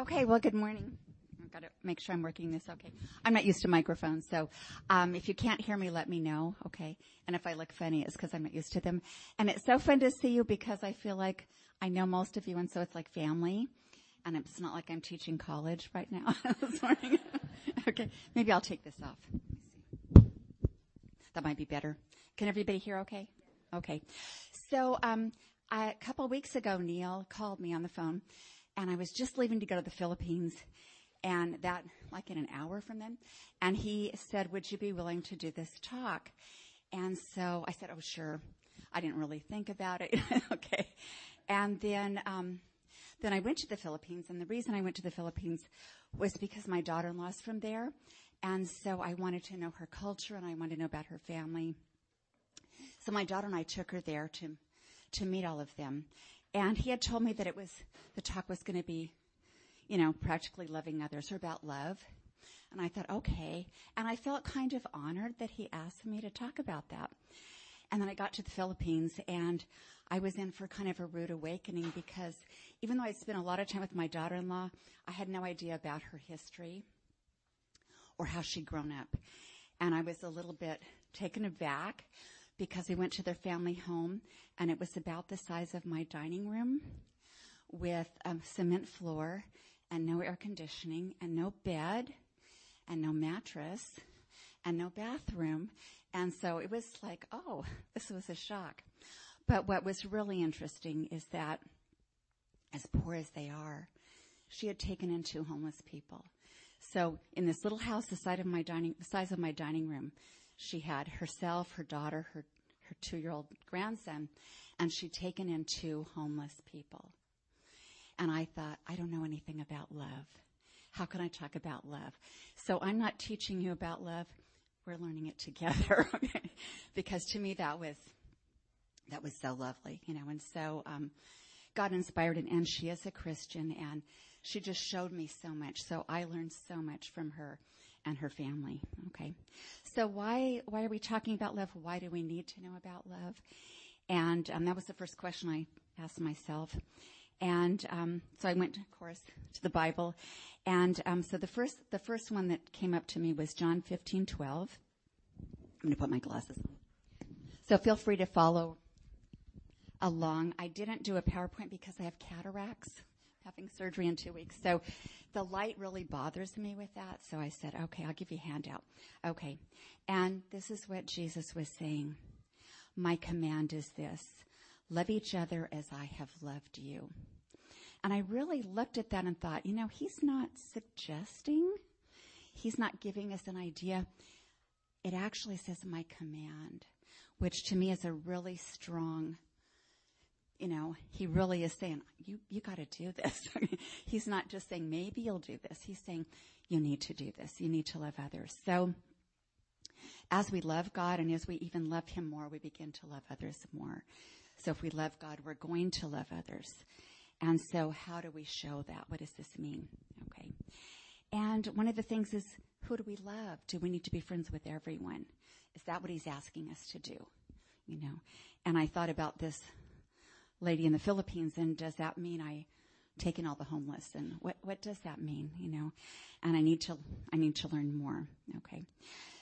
Okay, well, good morning. I've got to make sure I'm working this okay. I'm not used to microphones, so um, if you can't hear me, let me know, okay? And if I look funny, it's because I'm not used to them. And it's so fun to see you because I feel like I know most of you, and so it's like family. And it's not like I'm teaching college right now this morning. okay, maybe I'll take this off. That might be better. Can everybody hear okay? Okay. So um, a couple weeks ago, Neil called me on the phone and I was just leaving to go to the Philippines and that like in an hour from then. And he said, would you be willing to do this talk? And so I said, oh, sure. I didn't really think about it. okay. And then, um, then I went to the Philippines and the reason I went to the Philippines was because my daughter-in-law is from there. And so I wanted to know her culture and I wanted to know about her family. So my daughter and I took her there to, to meet all of them. And he had told me that it was, the talk was going to be, you know, practically loving others or about love. And I thought, okay. And I felt kind of honored that he asked me to talk about that. And then I got to the Philippines and I was in for kind of a rude awakening because even though I spent a lot of time with my daughter-in-law, I had no idea about her history or how she'd grown up. And I was a little bit taken aback because we went to their family home and it was about the size of my dining room with a cement floor and no air conditioning and no bed and no mattress and no bathroom. And so it was like, oh, this was a shock. But what was really interesting is that as poor as they are, she had taken in two homeless people. So in this little house, the size of my dining, the size of my dining room, she had herself, her daughter, her, her two-year-old grandson, and she'd taken in two homeless people. And I thought, I don't know anything about love. How can I talk about love? So I'm not teaching you about love. We're learning it together. Okay? because to me that was, that was so lovely, you know, and so, um, God inspired and, and she is a Christian and she just showed me so much. So I learned so much from her and her family. Okay. So why, why are we talking about love? Why do we need to know about love? And um, that was the first question I asked myself. And um, so I went, of course, to the Bible. And um, so the first, the first one that came up to me was John fifteen twelve. I'm going to put my glasses on. So feel free to follow along. I didn't do a PowerPoint because I have cataracts having surgery in two weeks. So the light really bothers me with that. So I said, okay, I'll give you a handout. Okay. And this is what Jesus was saying. My command is this. Love each other as I have loved you. And I really looked at that and thought, you know, he's not suggesting, he's not giving us an idea. It actually says my command, which to me is a really strong you know, he really is saying, you, you gotta do this. He's not just saying, maybe you'll do this. He's saying, you need to do this. You need to love others. So, as we love God and as we even love Him more, we begin to love others more. So if we love God, we're going to love others. And so how do we show that? What does this mean? Okay. And one of the things is, who do we love? Do we need to be friends with everyone? Is that what he's asking us to do? You know, and I thought about this lady in the Philippines and does that mean I taken all the homeless? And what what does that mean you know? And i need to i need to learn more. Okay.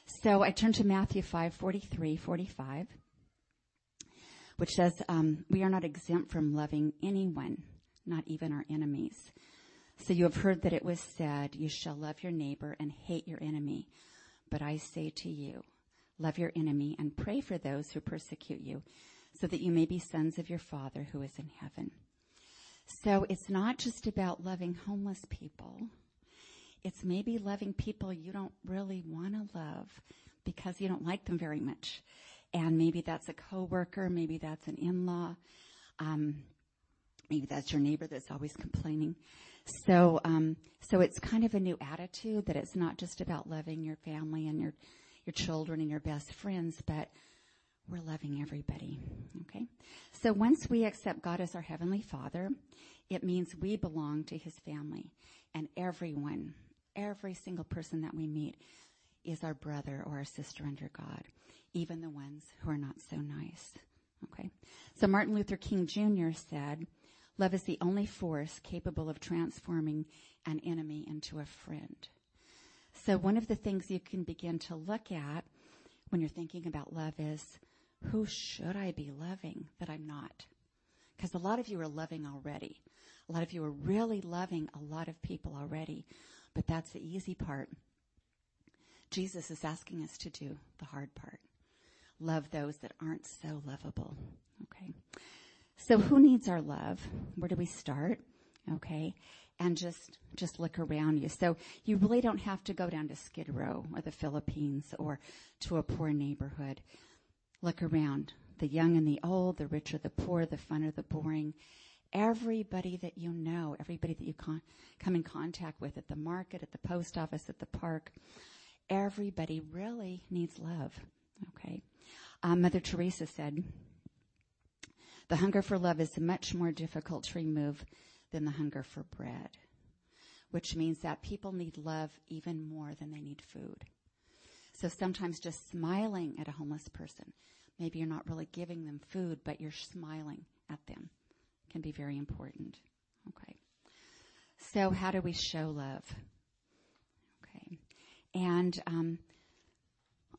So i turn to matthew 5 43 45 which says um, we are not exempt from loving anyone not even our enemies. So you have heard that it was said you shall love your neighbor and hate your enemy but i say to you love your enemy and pray for those who persecute you so that you may be sons of your Father who is in heaven. So it's not just about loving homeless people. It's maybe loving people you don't really want to love because you don't like them very much. And maybe that's a coworker, maybe that's an in-law, um, maybe that's your neighbor that's always complaining. So, um, so it's kind of a new attitude that it's not just about loving your family and your your children and your best friends, but we're loving everybody. Okay? So once we accept God as our Heavenly Father, it means we belong to His family. And everyone, every single person that we meet is our brother or our sister under God, even the ones who are not so nice. Okay? So Martin Luther King Jr. said, Love is the only force capable of transforming an enemy into a friend. So one of the things you can begin to look at when you're thinking about love is, who should I be loving that I'm not? Because a lot of you are loving already. A lot of you are really loving a lot of people already, but that's the easy part. Jesus is asking us to do the hard part. Love those that aren't so lovable. Okay. So who needs our love? Where do we start? Okay. And just, just look around you. So you really don't have to go down to Skid Row or the Philippines or to a poor neighborhood. Look around. The young and the old, the rich or the poor, the fun or the boring. Everybody that you know, everybody that you con- come in contact with at the market, at the post office, at the park, everybody really needs love. Okay. Um, Mother Teresa said, the hunger for love is much more difficult to remove than the hunger for bread, which means that people need love even more than they need food. So sometimes just smiling at a homeless person, maybe you're not really giving them food, but you're smiling at them can be very important. Okay. So how do we show love? Okay. And, um,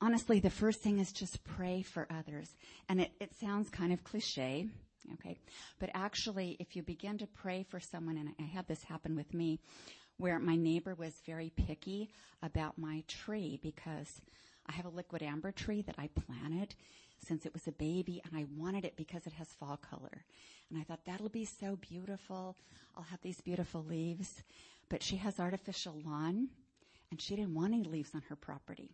honestly, the first thing is just pray for others. And it, it sounds kind of cliche, okay? But actually, if you begin to pray for someone, and I had this happen with me, where my neighbor was very picky about my tree because I have a liquid amber tree that I planted since it was a baby and I wanted it because it has fall color. And I thought that'll be so beautiful. I'll have these beautiful leaves. But she has artificial lawn and she didn't want any leaves on her property.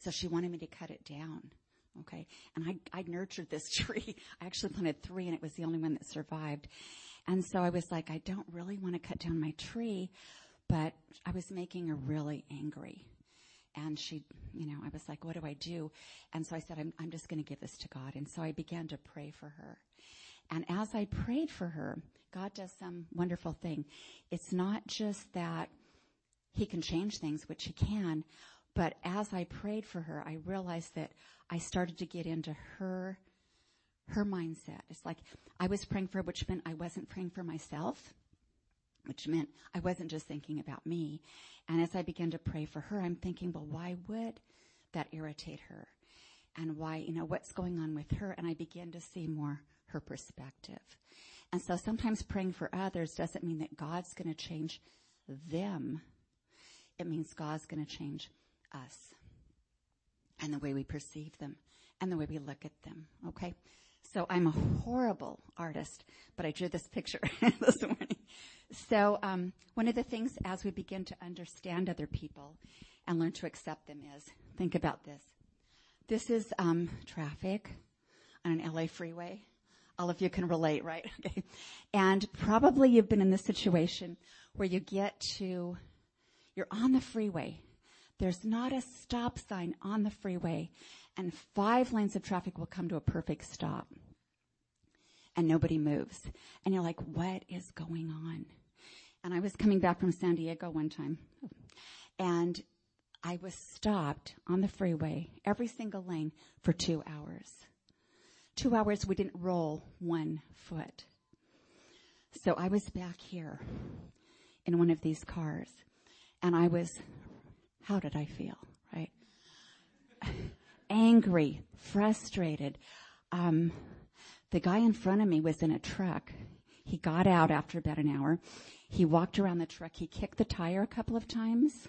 So she wanted me to cut it down. Okay. And I, I nurtured this tree. I actually planted three and it was the only one that survived. And so I was like, I don't really want to cut down my tree, but I was making her really angry. And she, you know, I was like, what do I do? And so I said, I'm, I'm just going to give this to God. And so I began to pray for her. And as I prayed for her, God does some wonderful thing. It's not just that he can change things, which he can, but as I prayed for her, I realized that I started to get into her, her mindset. It's like I was praying for her, which meant I wasn't praying for myself, which meant I wasn't just thinking about me. And as I began to pray for her, I'm thinking, well, why would that irritate her? And why, you know, what's going on with her? And I began to see more her perspective. And so sometimes praying for others doesn't mean that God's going to change them. It means God's going to change us and the way we perceive them and the way we look at them. Okay. So I'm a horrible artist, but I drew this picture this morning. So um, one of the things as we begin to understand other people and learn to accept them is think about this. This is um, traffic on an LA freeway. All of you can relate, right? Okay. And probably you've been in this situation where you get to, you're on the freeway there's not a stop sign on the freeway and five lanes of traffic will come to a perfect stop and nobody moves. And you're like, what is going on? And I was coming back from San Diego one time and I was stopped on the freeway, every single lane for two hours. Two hours we didn't roll one foot. So I was back here in one of these cars and I was how did I feel? Right? Angry, frustrated. Um, the guy in front of me was in a truck. He got out after about an hour. He walked around the truck. He kicked the tire a couple of times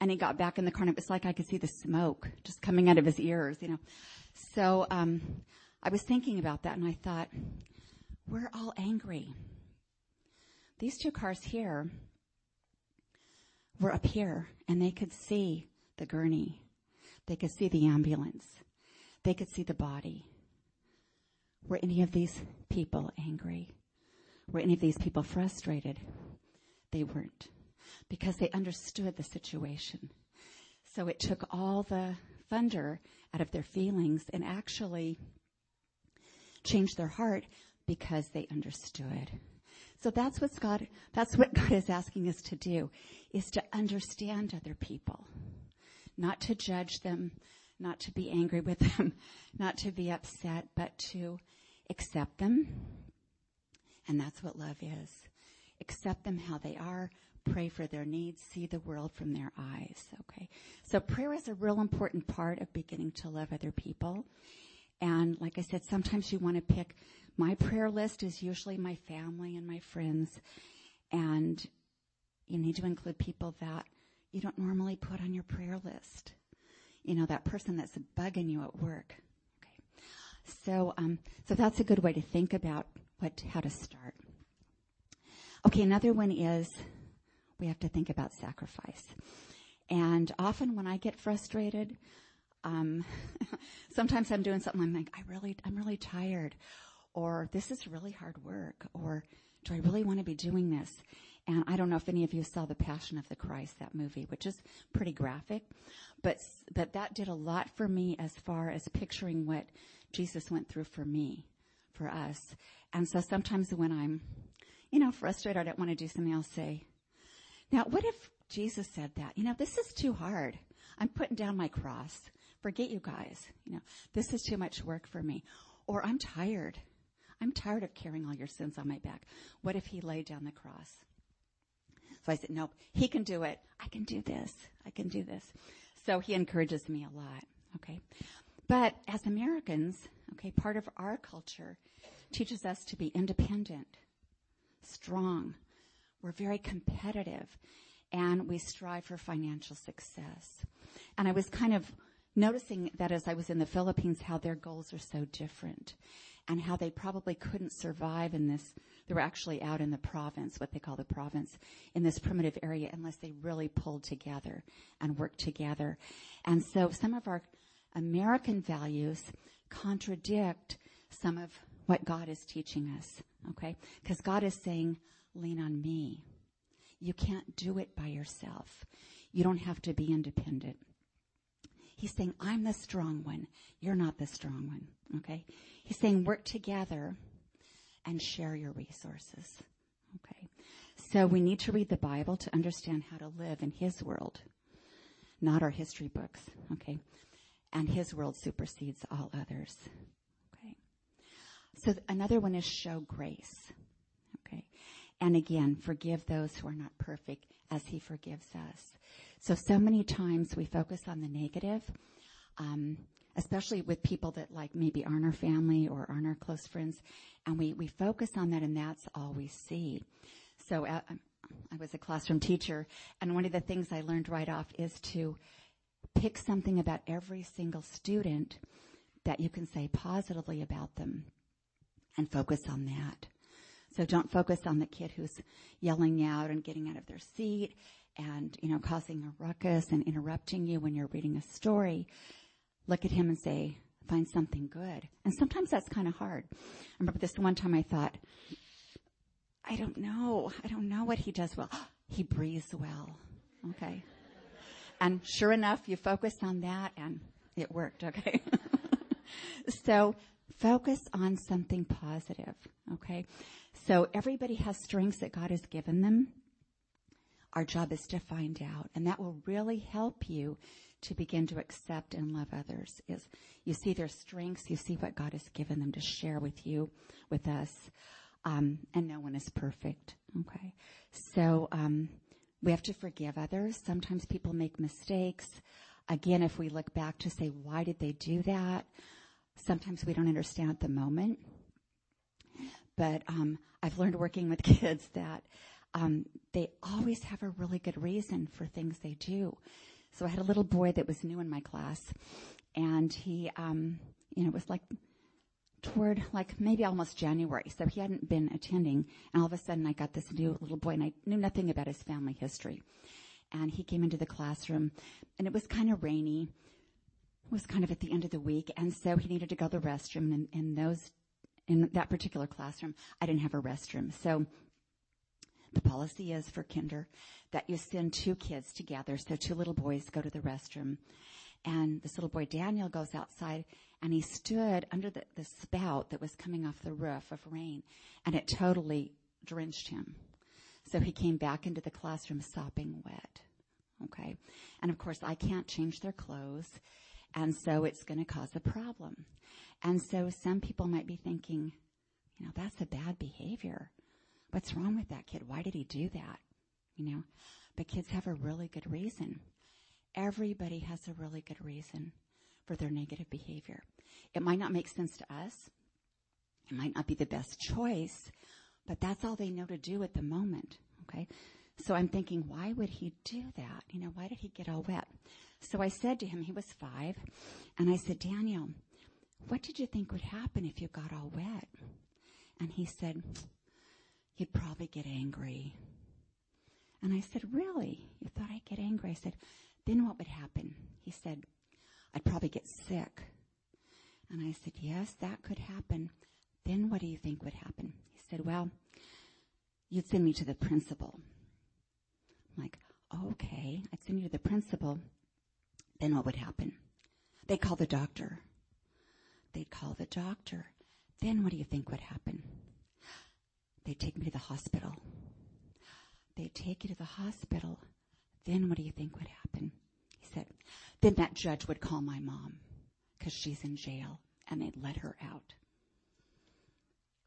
and he got back in the car and it was like I could see the smoke just coming out of his ears, you know. So, um, I was thinking about that and I thought, we're all angry. These two cars here were up here and they could see the gurney. They could see the ambulance. They could see the body. Were any of these people angry? Were any of these people frustrated? They weren't because they understood the situation. So it took all the thunder out of their feelings and actually changed their heart because they understood. So that's what God, that's what God is asking us to do, is to understand other people. Not to judge them, not to be angry with them, not to be upset, but to accept them And that's what love is. Accept them how they are, pray for their needs, see the world from their eyes. Okay. So prayer is a real important part of beginning to love other people. And like I said, sometimes you want to pick, my prayer list is usually my family and my friends. And you need to include people that you don't normally put on your prayer list. You know, that person that's bugging you at work. Okay. So, um, so that's a good way to think about what, how to start. Okay, another one is we have to think about sacrifice. And often when I get frustrated, um, sometimes I'm doing something I'm like, I really, I'm really tired, or this is really hard work, or do I really want to be doing this? And I don't know if any of you saw The Passion of the Christ, that movie, which is pretty graphic, but, but that did a lot for me as far as picturing what Jesus went through for me, for us. And so sometimes when I'm, you know, frustrated, I don't want to do something, I'll say, now what if Jesus said that? You know, this is too hard. I'm putting down my cross. Forget you guys. You know, this is too much work for me. Or I'm tired. I'm tired of carrying all your sins on my back. What if he laid down the cross? So I said, nope, he can do it. I can do this. I can do this. So he encourages me a lot. Okay. But as Americans, okay, part of our culture teaches us to be independent, strong. We're very competitive and we strive for financial success. And I was kind of noticing that as I was in the Philippines, how their goals are so different and how they probably couldn't survive in this. They were actually out in the province, what they call the province, in this primitive area unless they really pulled together and worked together. And so some of our American values contradict some of what God is teaching us. Okay? Because God is saying, lean on me. You can't do it by yourself. You don't have to be independent. He's saying, I'm the strong one. You're not the strong one. Okay? He's saying, work together and share your resources. Okay? So we need to read the Bible to understand how to live in His world, not our history books. Okay? And His world supersedes all others. Okay? So another one is show grace. Okay? And again, forgive those who are not perfect as He forgives us. So, so many times we focus on the negative, um, especially with people that like maybe aren't our family or aren't our close friends, and we, we focus on that and that's all we see. So, uh, I was a classroom teacher, and one of the things I learned right off is to pick something about every single student that you can say positively about them and focus on that. So don't focus on the kid who's yelling out and getting out of their seat and, you know, causing a ruckus and interrupting you when you're reading a story, look at him and say, find something good. And sometimes that's kind of hard. I remember this one time I thought, I don't know. I don't know what he does well. he breathes well. Okay. And sure enough, you focus on that and it worked. Okay. so focus on something positive. Okay. So everybody has strengths that God has given them. Our job is to find out, and that will really help you to begin to accept and love others. Is you see their strengths, you see what God has given them to share with you, with us, um, and no one is perfect. Okay, so um, we have to forgive others. Sometimes people make mistakes. Again, if we look back to say, why did they do that? Sometimes we don't understand at the moment. But um, I've learned working with kids that um, they always have a really good reason for things they do. So I had a little boy that was new in my class, and he, um, you know, was like toward like maybe almost January, so he hadn't been attending, and all of a sudden I got this new little boy, and I knew nothing about his family history. And he came into the classroom, and it was kind of rainy. It was kind of at the end of the week, and so he needed to go to the restroom. And in those, in that particular classroom, I didn't have a restroom, so the policy is for kinder that you send two kids together. So two little boys go to the restroom and this little boy Daniel goes outside and he stood under the, the spout that was coming off the roof of rain and it totally drenched him. So he came back into the classroom sopping wet. Okay. And of course I can't change their clothes. And so it's going to cause a problem. And so some people might be thinking, you know, that's a bad behavior. What's wrong with that kid? Why did he do that? You know, but kids have a really good reason. Everybody has a really good reason for their negative behavior. It might not make sense to us. It might not be the best choice, but that's all they know to do at the moment. Okay. So I'm thinking, why would he do that? You know, why did he get all wet? So I said to him, he was five, and I said, Daniel, what did you think would happen if you got all wet? And he said, you'd probably get angry. And I said, really? You thought I'd get angry? I said, then what would happen? He said, I'd probably get sick. And I said, yes, that could happen. Then what do you think would happen? He said, well, you'd send me to the principal. I'm like, okay, I'd send you to the principal. Then what would happen? They'd call the doctor. They'd call the doctor. Then what do you think would happen? They'd take me to the hospital. They'd take you to the hospital. Then what do you think would happen? He said, then that judge would call my mom because she's in jail and they'd let her out.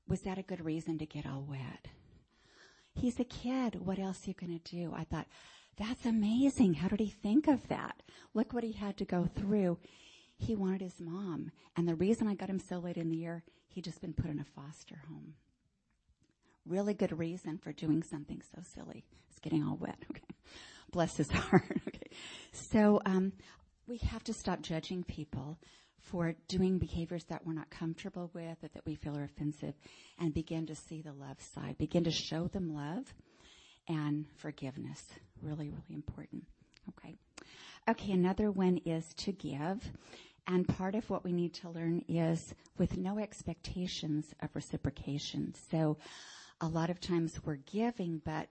Was that a good reason to get all wet? He's a kid. What else are you going to do? I thought, that's amazing. How did he think of that? Look what he had to go through. He wanted his mom. And the reason I got him so late in the year, he'd just been put in a foster home. Really good reason for doing something so silly. It's getting all wet. Okay. Bless his heart. okay. So, um, we have to stop judging people for doing behaviors that we're not comfortable with or that we feel are offensive and begin to see the love side. Begin to show them love and forgiveness. Really, really important. Okay. Okay, another one is to give. And part of what we need to learn is with no expectations of reciprocation. So a lot of times we're giving, but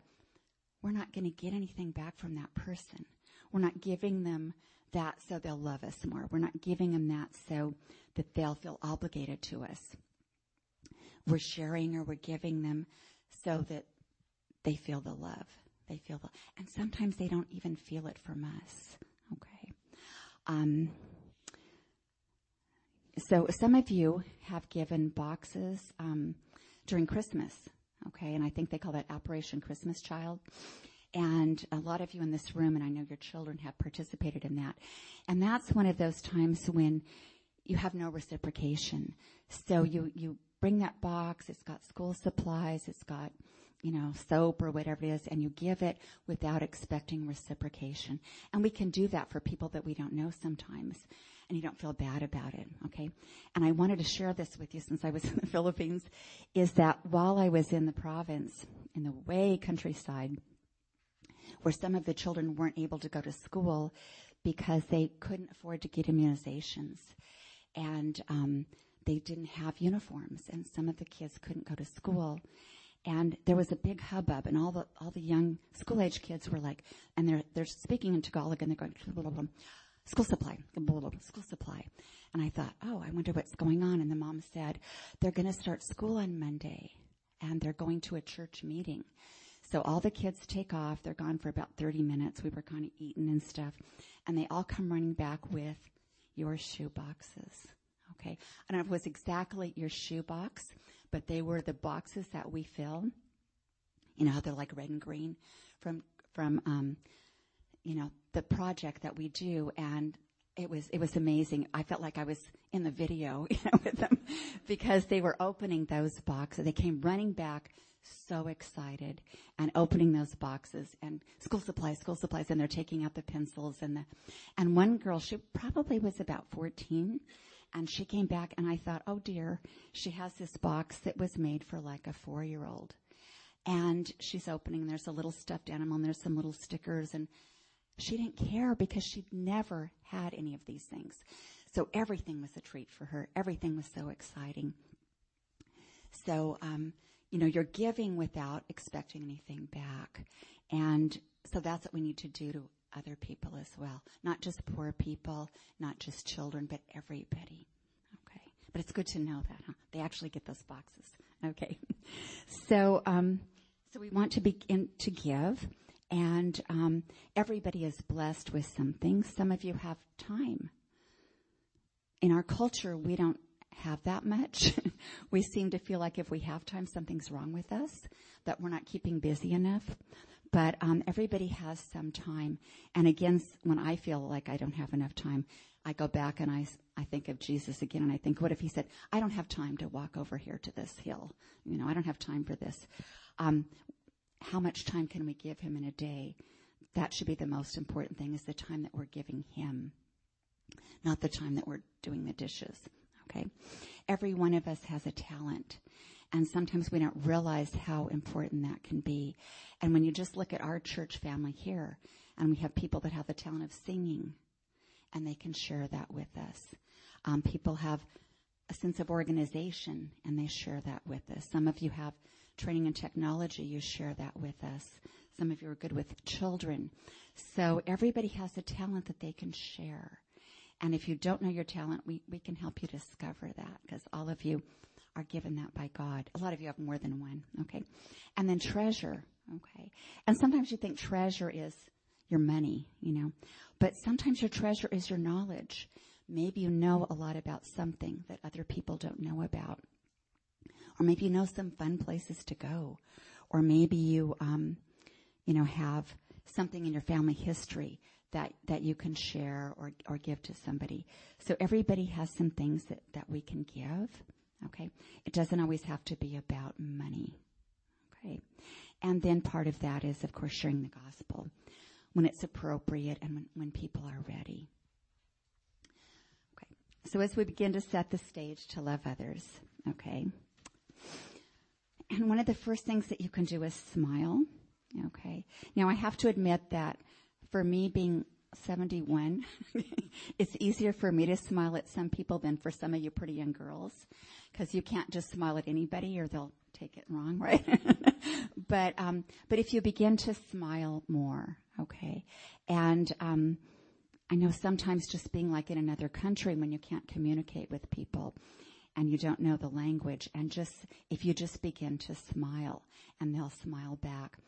we're not going to get anything back from that person. We're not giving them that so they'll love us more. We're not giving them that so that they'll feel obligated to us. We're sharing or we're giving them so that they feel the love. They feel the, and sometimes they don't even feel it from us. Okay. Um, so some of you have given boxes um, during Christmas. Okay, and I think they call that Operation Christmas Child. And a lot of you in this room, and I know your children have participated in that. And that's one of those times when you have no reciprocation. So you, you bring that box, it's got school supplies, it's got, you know, soap or whatever it is, and you give it without expecting reciprocation. And we can do that for people that we don't know sometimes. And you don't feel bad about it, okay? And I wanted to share this with you since I was in the Philippines, is that while I was in the province, in the way countryside, where some of the children weren't able to go to school because they couldn't afford to get immunizations. And um, they didn't have uniforms, and some of the kids couldn't go to school. And there was a big hubbub, and all the all the young school age kids were like, and they're they're speaking in Tagalog, and they're going blah, blah, blah, school supply, school supply. And I thought, oh, I wonder what's going on. And the mom said, they're going to start school on Monday, and they're going to a church meeting. So all the kids take off. They're gone for about 30 minutes. We were kind of eating and stuff. And they all come running back with your shoe boxes. Okay. I don't know if it was exactly your shoe box, but they were the boxes that we fill. You know they're like red and green from, from, um, you know, the project that we do. And it was, it was amazing. I felt like I was in the video, you know, with them because they were opening those boxes. They came running back so excited and opening those boxes and school supplies, school supplies, and they're taking out the pencils and the, and one girl, she probably was about 14 and she came back and I thought, oh dear, she has this box that was made for like a four year old. And she's opening, there's a little stuffed animal and there's some little stickers and she didn't care because she'd never had any of these things. So everything was a treat for her. Everything was so exciting. So, um, you know, you're giving without expecting anything back. And so that's what we need to do to other people as well. Not just poor people, not just children, but everybody. Okay. But it's good to know that, huh? They actually get those boxes. Okay. so, um, so we want to begin to give and, um, everybody is blessed with something. Some of you have time. In our culture, we don't have that much. we seem to feel like if we have time, something's wrong with us, that we're not keeping busy enough. But um, everybody has some time. And again, when I feel like I don't have enough time, I go back and I, I think of Jesus again and I think, what if he said, I don't have time to walk over here to this hill? You know, I don't have time for this. Um, how much time can we give him in a day? That should be the most important thing is the time that we're giving him, not the time that we're doing the dishes. Okay. Every one of us has a talent. And sometimes we don't realize how important that can be. And when you just look at our church family here, and we have people that have the talent of singing, and they can share that with us. Um, people have a sense of organization, and they share that with us. Some of you have training and technology, you share that with us. Some of you are good with children. So everybody has a talent that they can share. And if you don't know your talent, we, we can help you discover that because all of you are given that by God. A lot of you have more than one, okay? And then treasure, okay? And sometimes you think treasure is your money, you know, but sometimes your treasure is your knowledge. Maybe you know a lot about something that other people don't know about. Or maybe you know some fun places to go. Or maybe you, um, you know, have something in your family history that, that you can share or, or give to somebody. So everybody has some things that, that we can give. Okay. It doesn't always have to be about money. Okay. And then part of that is, of course, sharing the gospel when it's appropriate and when, when people are ready. Okay. So as we begin to set the stage to love others, okay. And one of the first things that you can do is smile. Okay. Now I have to admit that for me being 71, it's easier for me to smile at some people than for some of you pretty young girls because you can't just smile at anybody or they'll take it wrong, right? but um, but if you begin to smile more, okay, and um, I know sometimes just being like in another country when you can't communicate with people and you don't know the language, and just if you just begin to smile and they'll smile back.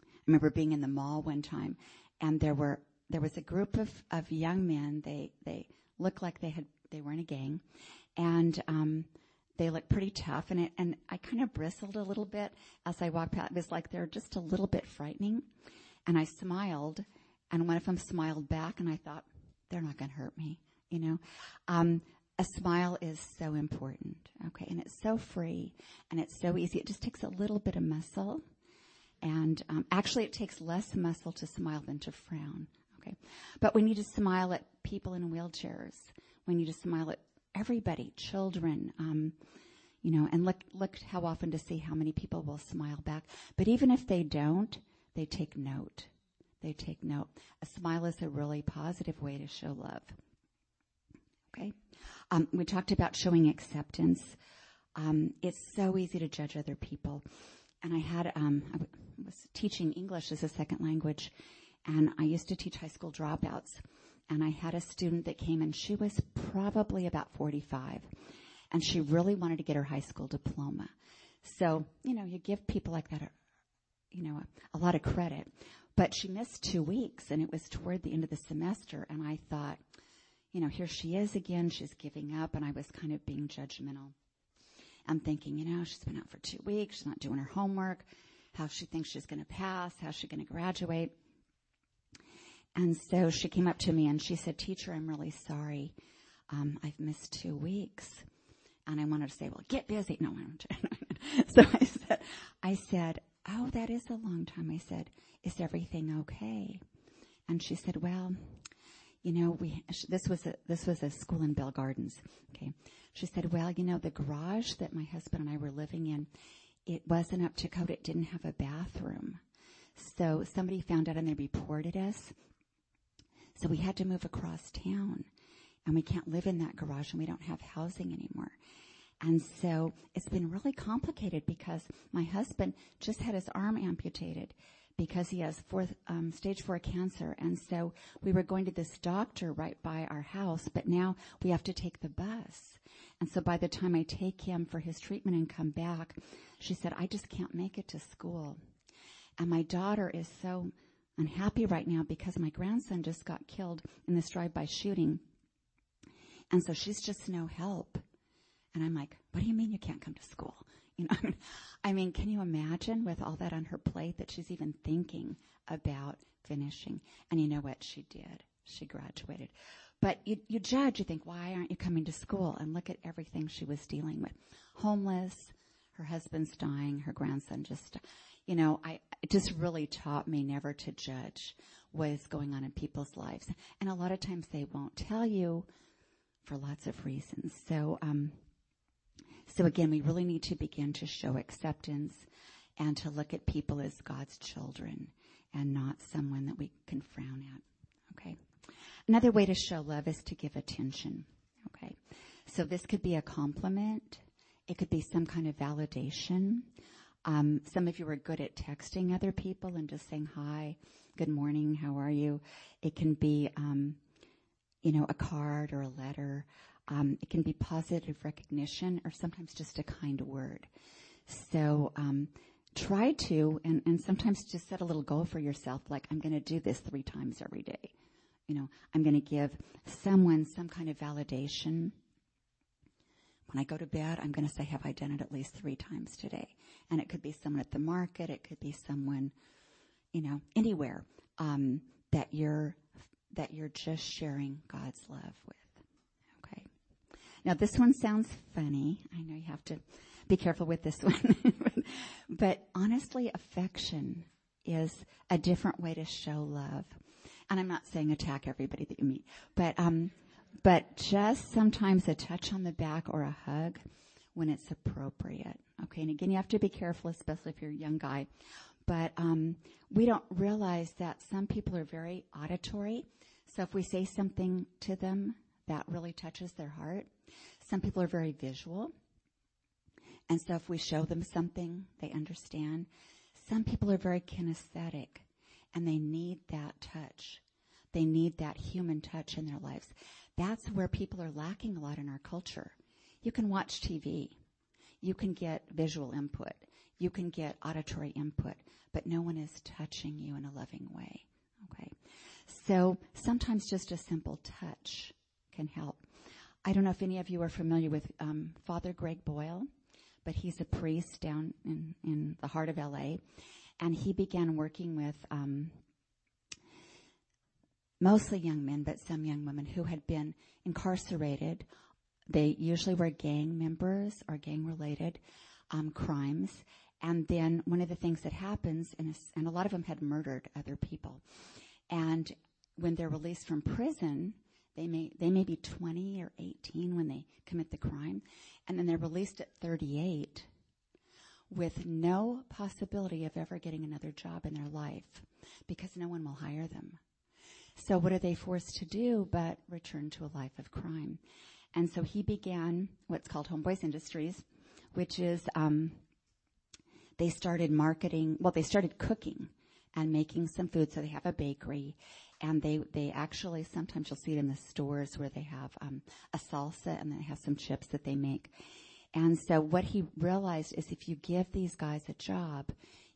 I remember being in the mall one time, and there were there was a group of of young men. They they looked like they had they were in a gang, and um, they looked pretty tough. And it, and I kind of bristled a little bit as I walked past. It was like they're just a little bit frightening, and I smiled, and one of them smiled back, and I thought they're not going to hurt me, you know. Um, a smile is so important, okay, and it's so free and it's so easy. It just takes a little bit of muscle, and um, actually, it takes less muscle to smile than to frown. Okay, but we need to smile at people in wheelchairs. We need to smile at everybody, children, um, you know, and look, look how often to see how many people will smile back. But even if they don't, they take note. They take note. A smile is a really positive way to show love. Okay. Um, we talked about showing acceptance. Um, it's so easy to judge other people. And I had, um, I was teaching English as a second language, and I used to teach high school dropouts and I had a student that came and she was probably about 45 and she really wanted to get her high school diploma. So, you know, you give people like that, a, you know, a, a lot of credit, but she missed two weeks and it was toward the end of the semester and I thought, you know, here she is again. She's giving up and I was kind of being judgmental. I'm thinking, you know, she's been out for two weeks. She's not doing her homework. How she thinks she's going to pass. How's she going to graduate? And so she came up to me and she said, teacher, I'm really sorry. Um, I've missed two weeks. And I wanted to say, well, get busy. No, I don't. so I said, I said, oh, that is a long time. I said, is everything okay? And she said, well, you know, we, this was a, this was a school in Bell Gardens. Okay. She said, well, you know, the garage that my husband and I were living in, it wasn't up to code. It didn't have a bathroom. So somebody found out and they reported us. So we had to move across town and we can't live in that garage and we don't have housing anymore. And so it's been really complicated because my husband just had his arm amputated because he has fourth, um, stage four cancer. And so we were going to this doctor right by our house, but now we have to take the bus. And so by the time I take him for his treatment and come back, she said, I just can't make it to school. And my daughter is so unhappy right now because my grandson just got killed in this drive-by shooting. And so she's just no help. And I'm like, what do you mean you can't come to school? You know, I mean, can you imagine with all that on her plate that she's even thinking about finishing? And you know what she did? She graduated. But you, you judge, you think, why aren't you coming to school? And look at everything she was dealing with. Homeless, her husband's dying, her grandson just, you know, I, it just really taught me never to judge what is going on in people's lives. And a lot of times they won't tell you for lots of reasons. So, um, so again, we really need to begin to show acceptance and to look at people as God's children and not someone that we can frown at. Okay. Another way to show love is to give attention. Okay. So this could be a compliment. It could be some kind of validation. Um, some of you are good at texting other people and just saying hi, good morning, how are you? It can be, um, you know, a card or a letter. Um, it can be positive recognition or sometimes just a kind word. So um, try to, and, and sometimes just set a little goal for yourself, like I'm going to do this three times every day. You know, I'm going to give someone some kind of validation. When I go to bed, I'm going to say, have I done it at least three times today? And it could be someone at the market. It could be someone, you know, anywhere um, that you're that you're just sharing God's love with. Now this one sounds funny. I know you have to be careful with this one. but honestly, affection is a different way to show love. And I'm not saying attack everybody that you meet, but, um, but just sometimes a touch on the back or a hug when it's appropriate. Okay. And again, you have to be careful, especially if you're a young guy. But, um, we don't realize that some people are very auditory. So if we say something to them that really touches their heart, some people are very visual. And so if we show them something, they understand. Some people are very kinesthetic and they need that touch. They need that human touch in their lives. That's where people are lacking a lot in our culture. You can watch TV. You can get visual input. You can get auditory input, but no one is touching you in a loving way. Okay. So sometimes just a simple touch can help. I don't know if any of you are familiar with um, Father Greg Boyle, but he's a priest down in, in the heart of LA, and he began working with um, mostly young men, but some young women who had been incarcerated. They usually were gang members or gang-related um, crimes, and then one of the things that happens, a, and a lot of them had murdered other people, and when they're released from prison they may, they may be 20 or 18 when they commit the crime, and then they're released at 38 with no possibility of ever getting another job in their life because no one will hire them. So what are they forced to do but return to a life of crime? And so he began what's called Homeboys Industries, which is um, they started marketing. Well, they started cooking and making some food. So they have a bakery, and they they actually sometimes you'll see it in the stores where they have um, a salsa and then they have some chips that they make. And so what he realized is if you give these guys a job,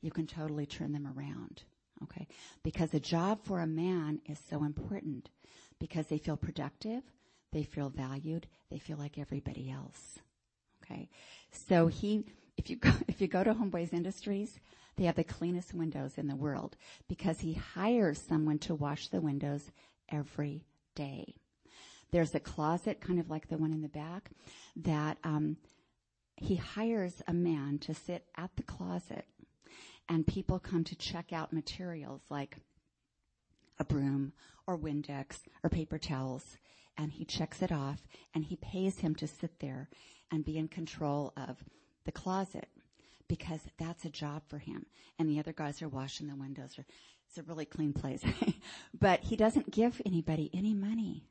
you can totally turn them around. Okay, because a job for a man is so important because they feel productive, they feel valued, they feel like everybody else. Okay, so he if you go, if you go to Homeboys Industries, they have the cleanest windows in the world because he hires someone to wash the windows every day. There's a closet, kind of like the one in the back, that um, he hires a man to sit at the closet, and people come to check out materials like a broom or Windex or paper towels, and he checks it off, and he pays him to sit there and be in control of the closet because that's a job for him. And the other guys are washing the windows. Or, it's a really clean place. but he doesn't give anybody any money.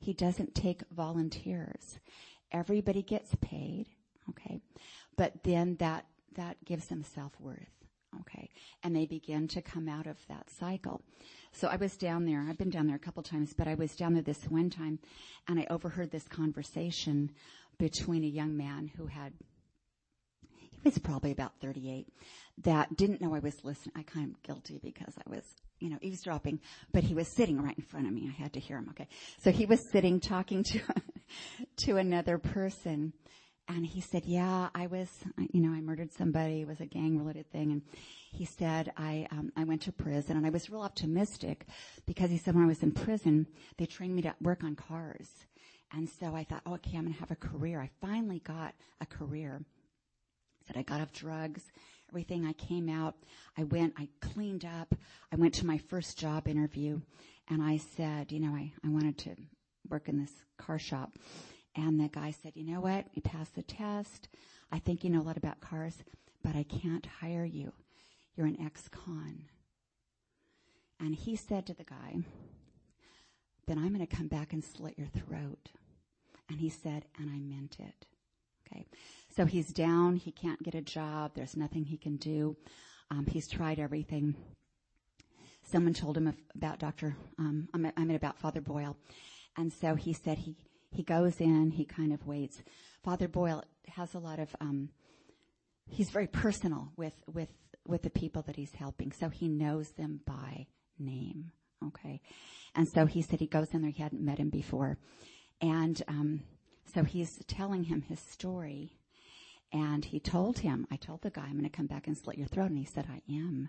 He doesn't take volunteers. Everybody gets paid. Okay. But then that, that gives them self-worth. Okay. And they begin to come out of that cycle. So I was down there. I've been down there a couple times, but I was down there this one time and I overheard this conversation between a young man who had was probably about 38, that didn't know I was listening. I kind of guilty because I was, you know, eavesdropping, but he was sitting right in front of me. I had to hear him. Okay. So he was sitting talking to, to another person. And he said, yeah, I was, you know, I murdered somebody. It was a gang related thing. And he said, I, um, I went to prison and I was real optimistic because he said when I was in prison, they trained me to work on cars. And so I thought, oh, okay, I'm going to have a career. I finally got a career. Said I got off drugs, everything. I came out. I went, I cleaned up. I went to my first job interview and I said, you know, I, I wanted to work in this car shop. And the guy said, you know what? You passed the test. I think you know a lot about cars, but I can't hire you. You're an ex-con. And he said to the guy, then I'm going to come back and slit your throat. And he said, and I meant it. Okay. So he's down. He can't get a job. There's nothing he can do. Um, he's tried everything. Someone told him about Dr. Um, I mean about Father Boyle. And so he said he, he goes in, he kind of waits. Father Boyle has a lot of, um, he's very personal with, with, with the people that he's helping. So he knows them by name. Okay. And so he said he goes in there, he hadn't met him before. And, um, so he's telling him his story. And he told him, I told the guy, I'm going to come back and slit your throat. And he said, I am.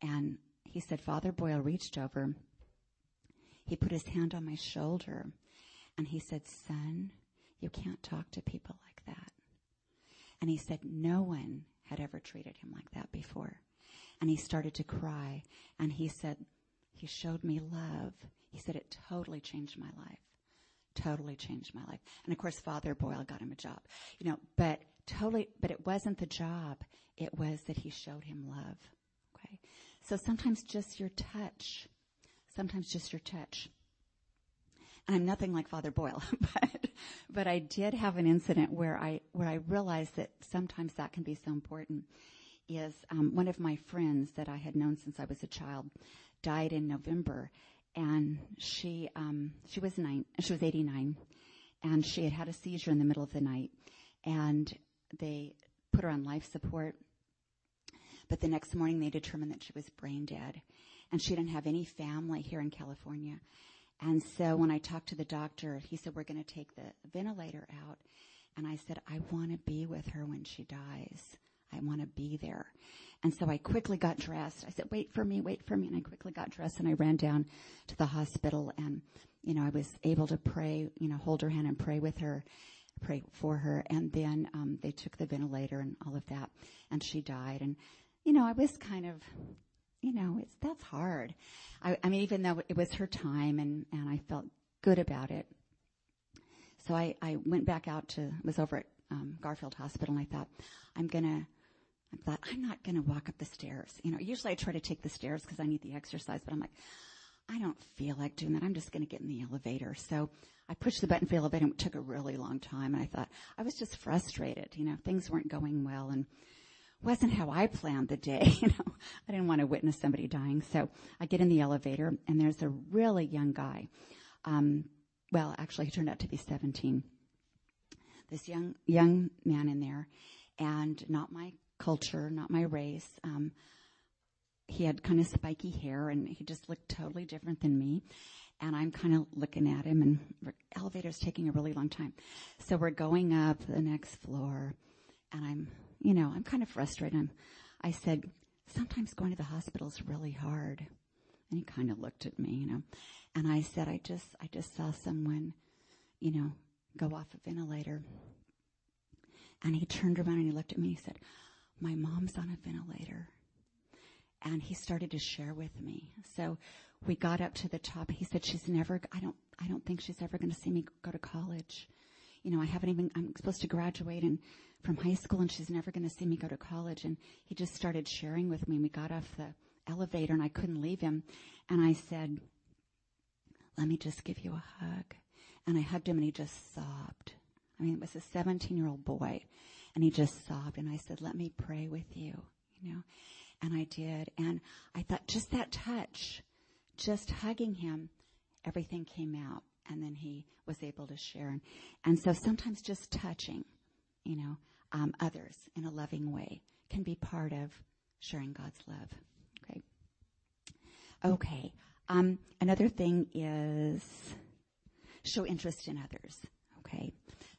And he said, Father Boyle reached over. He put his hand on my shoulder and he said, son, you can't talk to people like that. And he said, no one had ever treated him like that before. And he started to cry and he said, he showed me love. He said, it totally changed my life. Totally changed my life. And of course, Father Boyle got him a job, you know, but totally, but it wasn't the job. It was that he showed him love. Okay. So sometimes just your touch, sometimes just your touch. And I'm nothing like Father Boyle, but, but I did have an incident where I, where I realized that sometimes that can be so important is, um, one of my friends that I had known since I was a child died in November and she, um, she was nine, she was 89 and she had had a seizure in the middle of the night and they put her on life support. But the next morning they determined that she was brain dead and she didn't have any family here in California. And so when I talked to the doctor, he said, we're going to take the ventilator out. And I said, I want to be with her when she dies. I want to be there. And so I quickly got dressed. I said, wait for me, wait for me. And I quickly got dressed and I ran down to the hospital and, you know, I was able to pray, you know, hold her hand and pray with her pray for her. And then um, they took the ventilator and all of that, and she died. And you know, I was kind of, you know, it's that's hard. I, I mean, even though it was her time, and and I felt good about it. So I I went back out to was over at um, Garfield Hospital, and I thought I'm gonna. I thought I'm not going to walk up the stairs. You know, usually I try to take the stairs because I need the exercise, but I'm like, I don't feel like doing that. I'm just going to get in the elevator. So I pushed the button for the elevator and it took a really long time. And I thought I was just frustrated. You know, things weren't going well and wasn't how I planned the day. You know, I didn't want to witness somebody dying. So I get in the elevator and there's a really young guy. Um, well, actually he turned out to be 17. This young, young man in there and not my culture, not my race. Um, he had kind of spiky hair and he just looked totally different than me. And I'm kind of looking at him and elevator's taking a really long time. So we're going up the next floor and I'm, you know, I'm kind of frustrated. I'm, I said, sometimes going to the hospital is really hard. And he kind of looked at me, you know, and I said, I just, I just saw someone, you know, go off a ventilator. And he turned around and he looked at me and he said, my mom's on a ventilator and he started to share with me. So we got up to the top. He said, she's never, I don't, I don't think she's ever going to see me go to college. You know, I haven't even, I'm supposed to graduate and from high school and she's never going to see me go to college. And he just started sharing with me we got off the elevator and I couldn't leave him. And I said, let me just give you a hug. And I hugged him and he just sobbed. I mean, it was a 17 year old boy and he just sobbed and I said, let me pray with you, you know. And I did. And I thought just that touch, just hugging him, everything came out. And then he was able to share. And, so sometimes just touching, you know, um, others in a loving way can be part of sharing God's love. Okay. Okay. Um, another thing is show interest in others. Okay.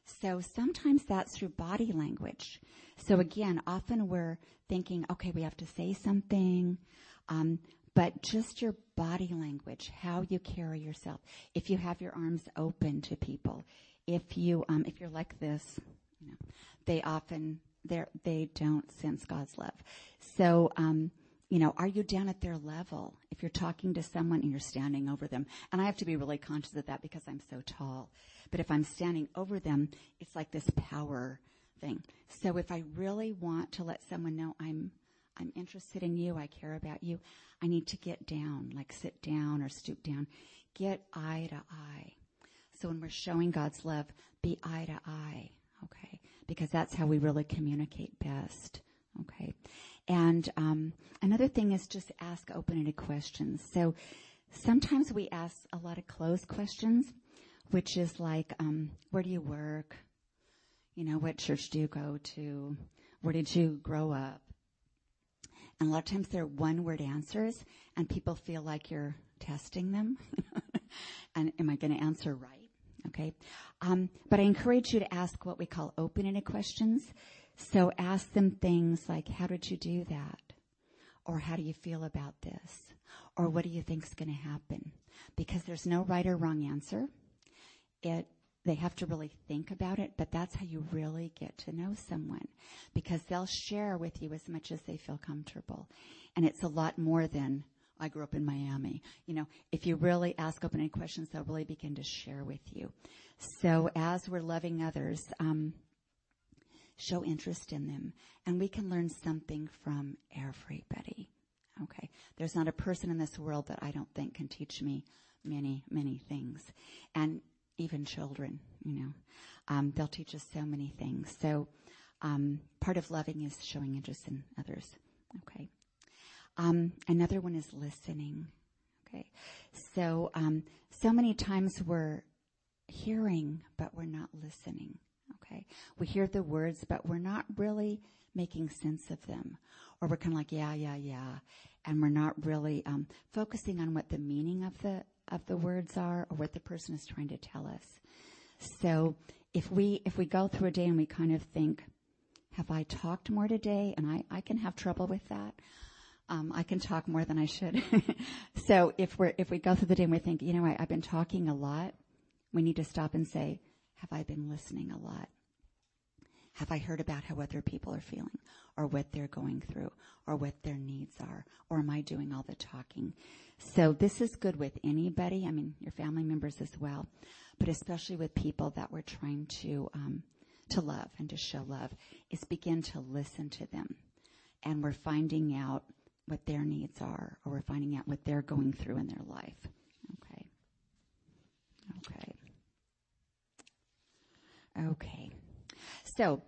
So sometimes that's through body language. So again, often we're thinking, okay, we have to say something. Um, but just your body language, how you carry yourself. If you have your arms open to people, if you, um, if you're like this, you know, they often, they they don't sense God's love. So, um, you know, are you down at their level? If you're talking to someone and you're standing over them, and I have to be really conscious of that because I'm so tall. But if I'm standing over them, it's like this power thing. So if I really want to let someone know I'm I'm interested in you, I care about you, I need to get down, like sit down or stoop down, get eye to eye. So when we're showing God's love, be eye to eye, okay? Because that's how we really communicate best, okay? And um, another thing is just ask open-ended questions. So sometimes we ask a lot of closed questions, which is like, um, where do you work? You know, what church do you go to? Where did you grow up? And a lot of times they're one word answers and people feel like you're testing them. and am I going to answer right? Okay. Um, but I encourage you to ask what we call open-ended questions. So ask them things like, how did you do that? Or how do you feel about this? Or what do you think is going to happen? Because there's no right or wrong answer. It they have to really think about it, but that's how you really get to know someone because they'll share with you as much as they feel comfortable. And it's a lot more than, I grew up in Miami. You know, if you really ask open-ended questions, they'll really begin to share with you. So as we're loving others, um, show interest in them, and we can learn something from everybody. Okay, there's not a person in this world that I don't think can teach me many, many things. And even children, you know. Um, they'll teach us so many things. So um, part of loving is showing interest in others. Okay. Um, another one is listening. Okay. So um, so many times we're hearing, but we're not listening. Okay. We hear the words, but we're not really making sense of them, or we're kind of like yeah, yeah, yeah, and we're not really um, focusing on what the meaning of the of the words are or what the person is trying to tell us. So if we, if we go through a day and we kind of think, have I talked more today? And I, I can have trouble with that. Um, I can talk more than I should. so if we're, if we go through the day and we think, you know, I've been talking a lot, we need to stop and say, have I been listening a lot? Have I heard about how other people are feeling or what they're going through or what their needs are? Or am I doing all the talking? So this is good with anybody. I mean, your family members as well, but especially with people that we're trying to, um, to love and to show love is begin to listen to them. And we're finding out what their needs are or we're finding out what they're going through in their life. Okay. Okay. Okay. So,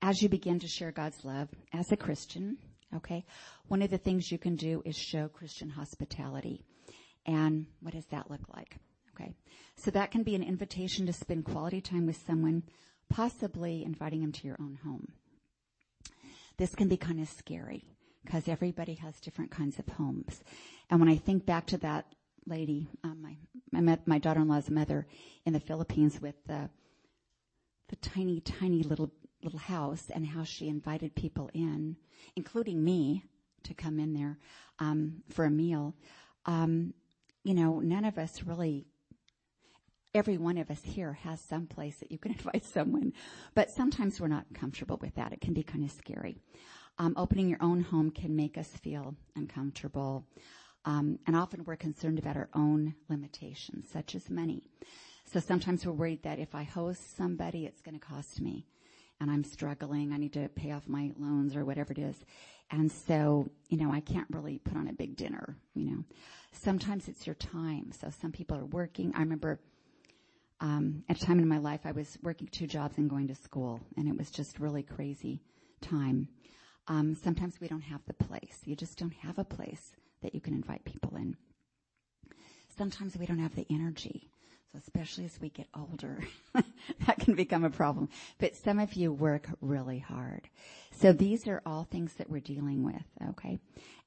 as you begin to share God's love as a Christian, Okay. One of the things you can do is show Christian hospitality. And what does that look like? Okay. So that can be an invitation to spend quality time with someone, possibly inviting them to your own home. This can be kind of scary because everybody has different kinds of homes. And when I think back to that lady, um, my, I met my daughter-in-law's mother in the Philippines with the, the tiny, tiny little little house and how she invited people in, including me, to come in there um, for a meal. Um, you know, none of us really. Every one of us here has some place that you can invite someone, but sometimes we're not comfortable with that. It can be kind of scary. Um, opening your own home can make us feel uncomfortable, um, and often we're concerned about our own limitations, such as money. So sometimes we're worried that if I host somebody, it's going to cost me and I'm struggling. I need to pay off my loans or whatever it is. And so, you know, I can't really put on a big dinner, you know. Sometimes it's your time. So some people are working. I remember um, at a time in my life I was working two jobs and going to school, and it was just really crazy time. Um, sometimes we don't have the place. You just don't have a place that you can invite people in. Sometimes we don't have the energy. So especially as we get older, that can become a problem. But some of you work really hard. So these are all things that we're dealing with, okay?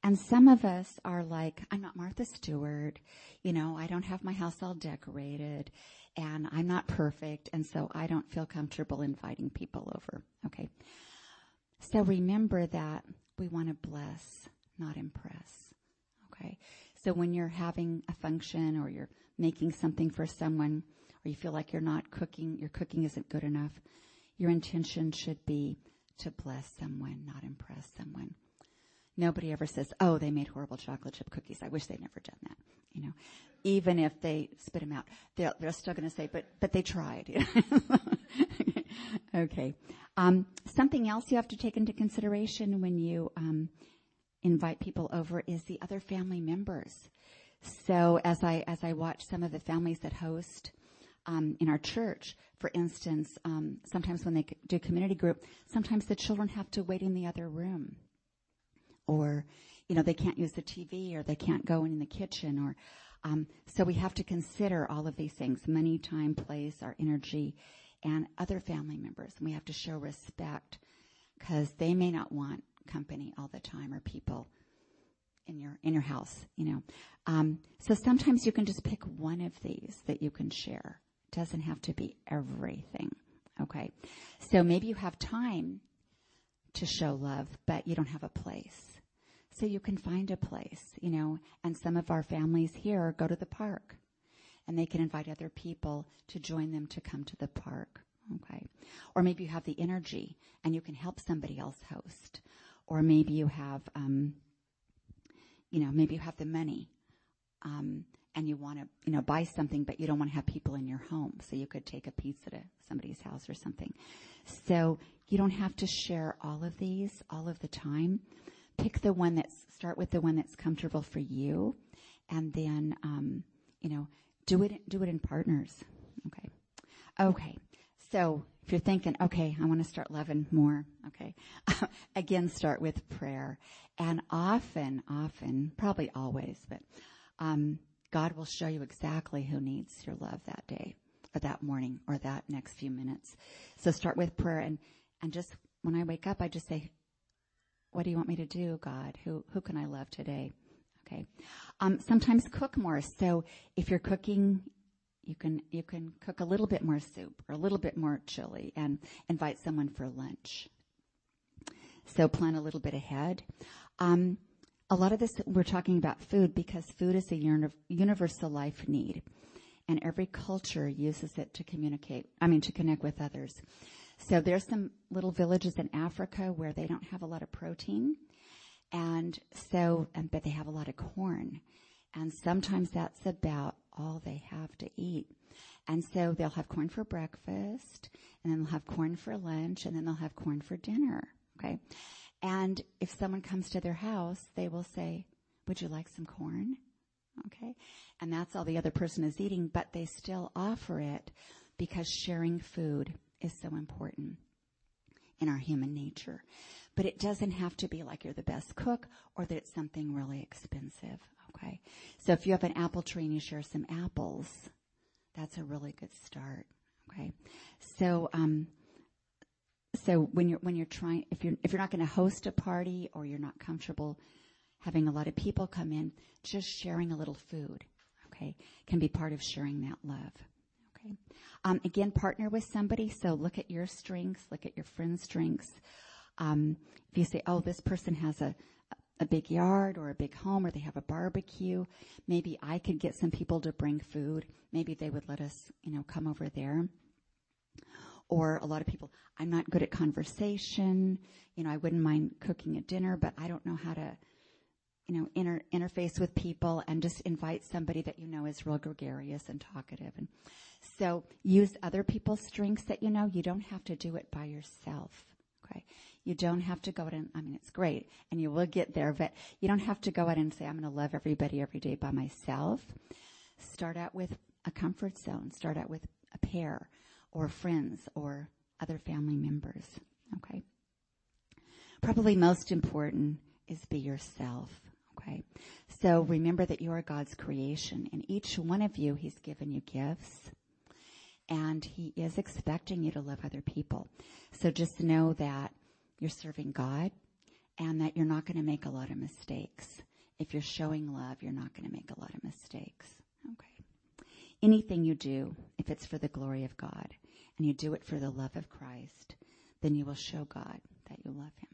And some of us are like, I'm not Martha Stewart. You know, I don't have my house all decorated and I'm not perfect. And so I don't feel comfortable inviting people over, okay? So remember that we want to bless, not impress, okay? So when you're having a function or you're making something for someone or you feel like you're not cooking, your cooking isn't good enough, your intention should be to bless someone, not impress someone. Nobody ever says, oh, they made horrible chocolate chip cookies. I wish they'd never done that. You know, even if they spit them out, they're, they're still going to say, but, but they tried. okay. Um, something else you have to take into consideration when you, um, invite people over is the other family members. So as I as I watch some of the families that host um, in our church, for instance, um, sometimes when they do community group, sometimes the children have to wait in the other room, or you know they can't use the TV, or they can't go in the kitchen, or um, so we have to consider all of these things: money, time, place, our energy, and other family members. And we have to show respect because they may not want company all the time or people in your in your house, you know. Um, so sometimes you can just pick one of these that you can share. It doesn't have to be everything. Okay. So maybe you have time to show love, but you don't have a place. So you can find a place, you know, and some of our families here go to the park and they can invite other people to join them to come to the park. Okay. Or maybe you have the energy and you can help somebody else host. Or maybe you have, um, you know, maybe you have the money, um, and you want to, you know, buy something, but you don't want to have people in your home. So you could take a pizza to somebody's house or something. So you don't have to share all of these all of the time. Pick the one that's, start with the one that's comfortable for you. And then, um, you know, do it, do it in partners. Okay. Okay. So if you're thinking, okay, I want to start loving more, okay, again, start with prayer. And often, often, probably always, but um, God will show you exactly who needs your love that day or that morning or that next few minutes. So start with prayer and, and just when I wake up, I just say, what do you want me to do, God? Who, who can I love today? Okay. Um, sometimes cook more. So if you're cooking you can you can cook a little bit more soup or a little bit more chili and invite someone for lunch. So plan a little bit ahead. Um, a lot of this we're talking about food because food is a universal life need, and every culture uses it to communicate. I mean, to connect with others. So there's some little villages in Africa where they don't have a lot of protein, and so but they have a lot of corn, and sometimes that's about all they have to eat. And so they'll have corn for breakfast, and then they'll have corn for lunch, and then they'll have corn for dinner. Okay. And if someone comes to their house, they will say, would you like some corn? Okay. And that's all the other person is eating, but they still offer it because sharing food is so important in our human nature. But it doesn't have to be like you're the best cook or that it's something really expensive. Okay. So if you have an apple tree and you share some apples, that's a really good start. Okay. So, um, so when you're, when you're trying, if you're, if you're not going to host a party or you're not comfortable having a lot of people come in, just sharing a little food, okay, can be part of sharing that love. Okay. Um, again, partner with somebody. So look at your strengths, look at your friend's strengths. Um, if you say, oh, this person has a, a big yard or a big home or they have a barbecue. Maybe I could get some people to bring food. Maybe they would let us, you know, come over there. Or a lot of people, I'm not good at conversation. You know, I wouldn't mind cooking a dinner, but I don't know how to, you know, inter- interface with people and just invite somebody that you know is real gregarious and talkative. And so use other people's strengths that you know. You don't have to do it by yourself. Okay. You don't have to go out and, I mean, it's great and you will get there, but you don't have to go out and say, I'm going to love everybody every day by myself. Start out with a comfort zone. Start out with a pair or friends or other family members. Okay. Probably most important is be yourself. Okay. So remember that you are God's creation and each one of you, He's given you gifts and He is expecting you to love other people. So just know that you're serving God and that you're not going to make a lot of mistakes. If you're showing love, you're not going to make a lot of mistakes. Okay. Anything you do, if it's for the glory of God and you do it for the love of Christ, then you will show God that you love Him.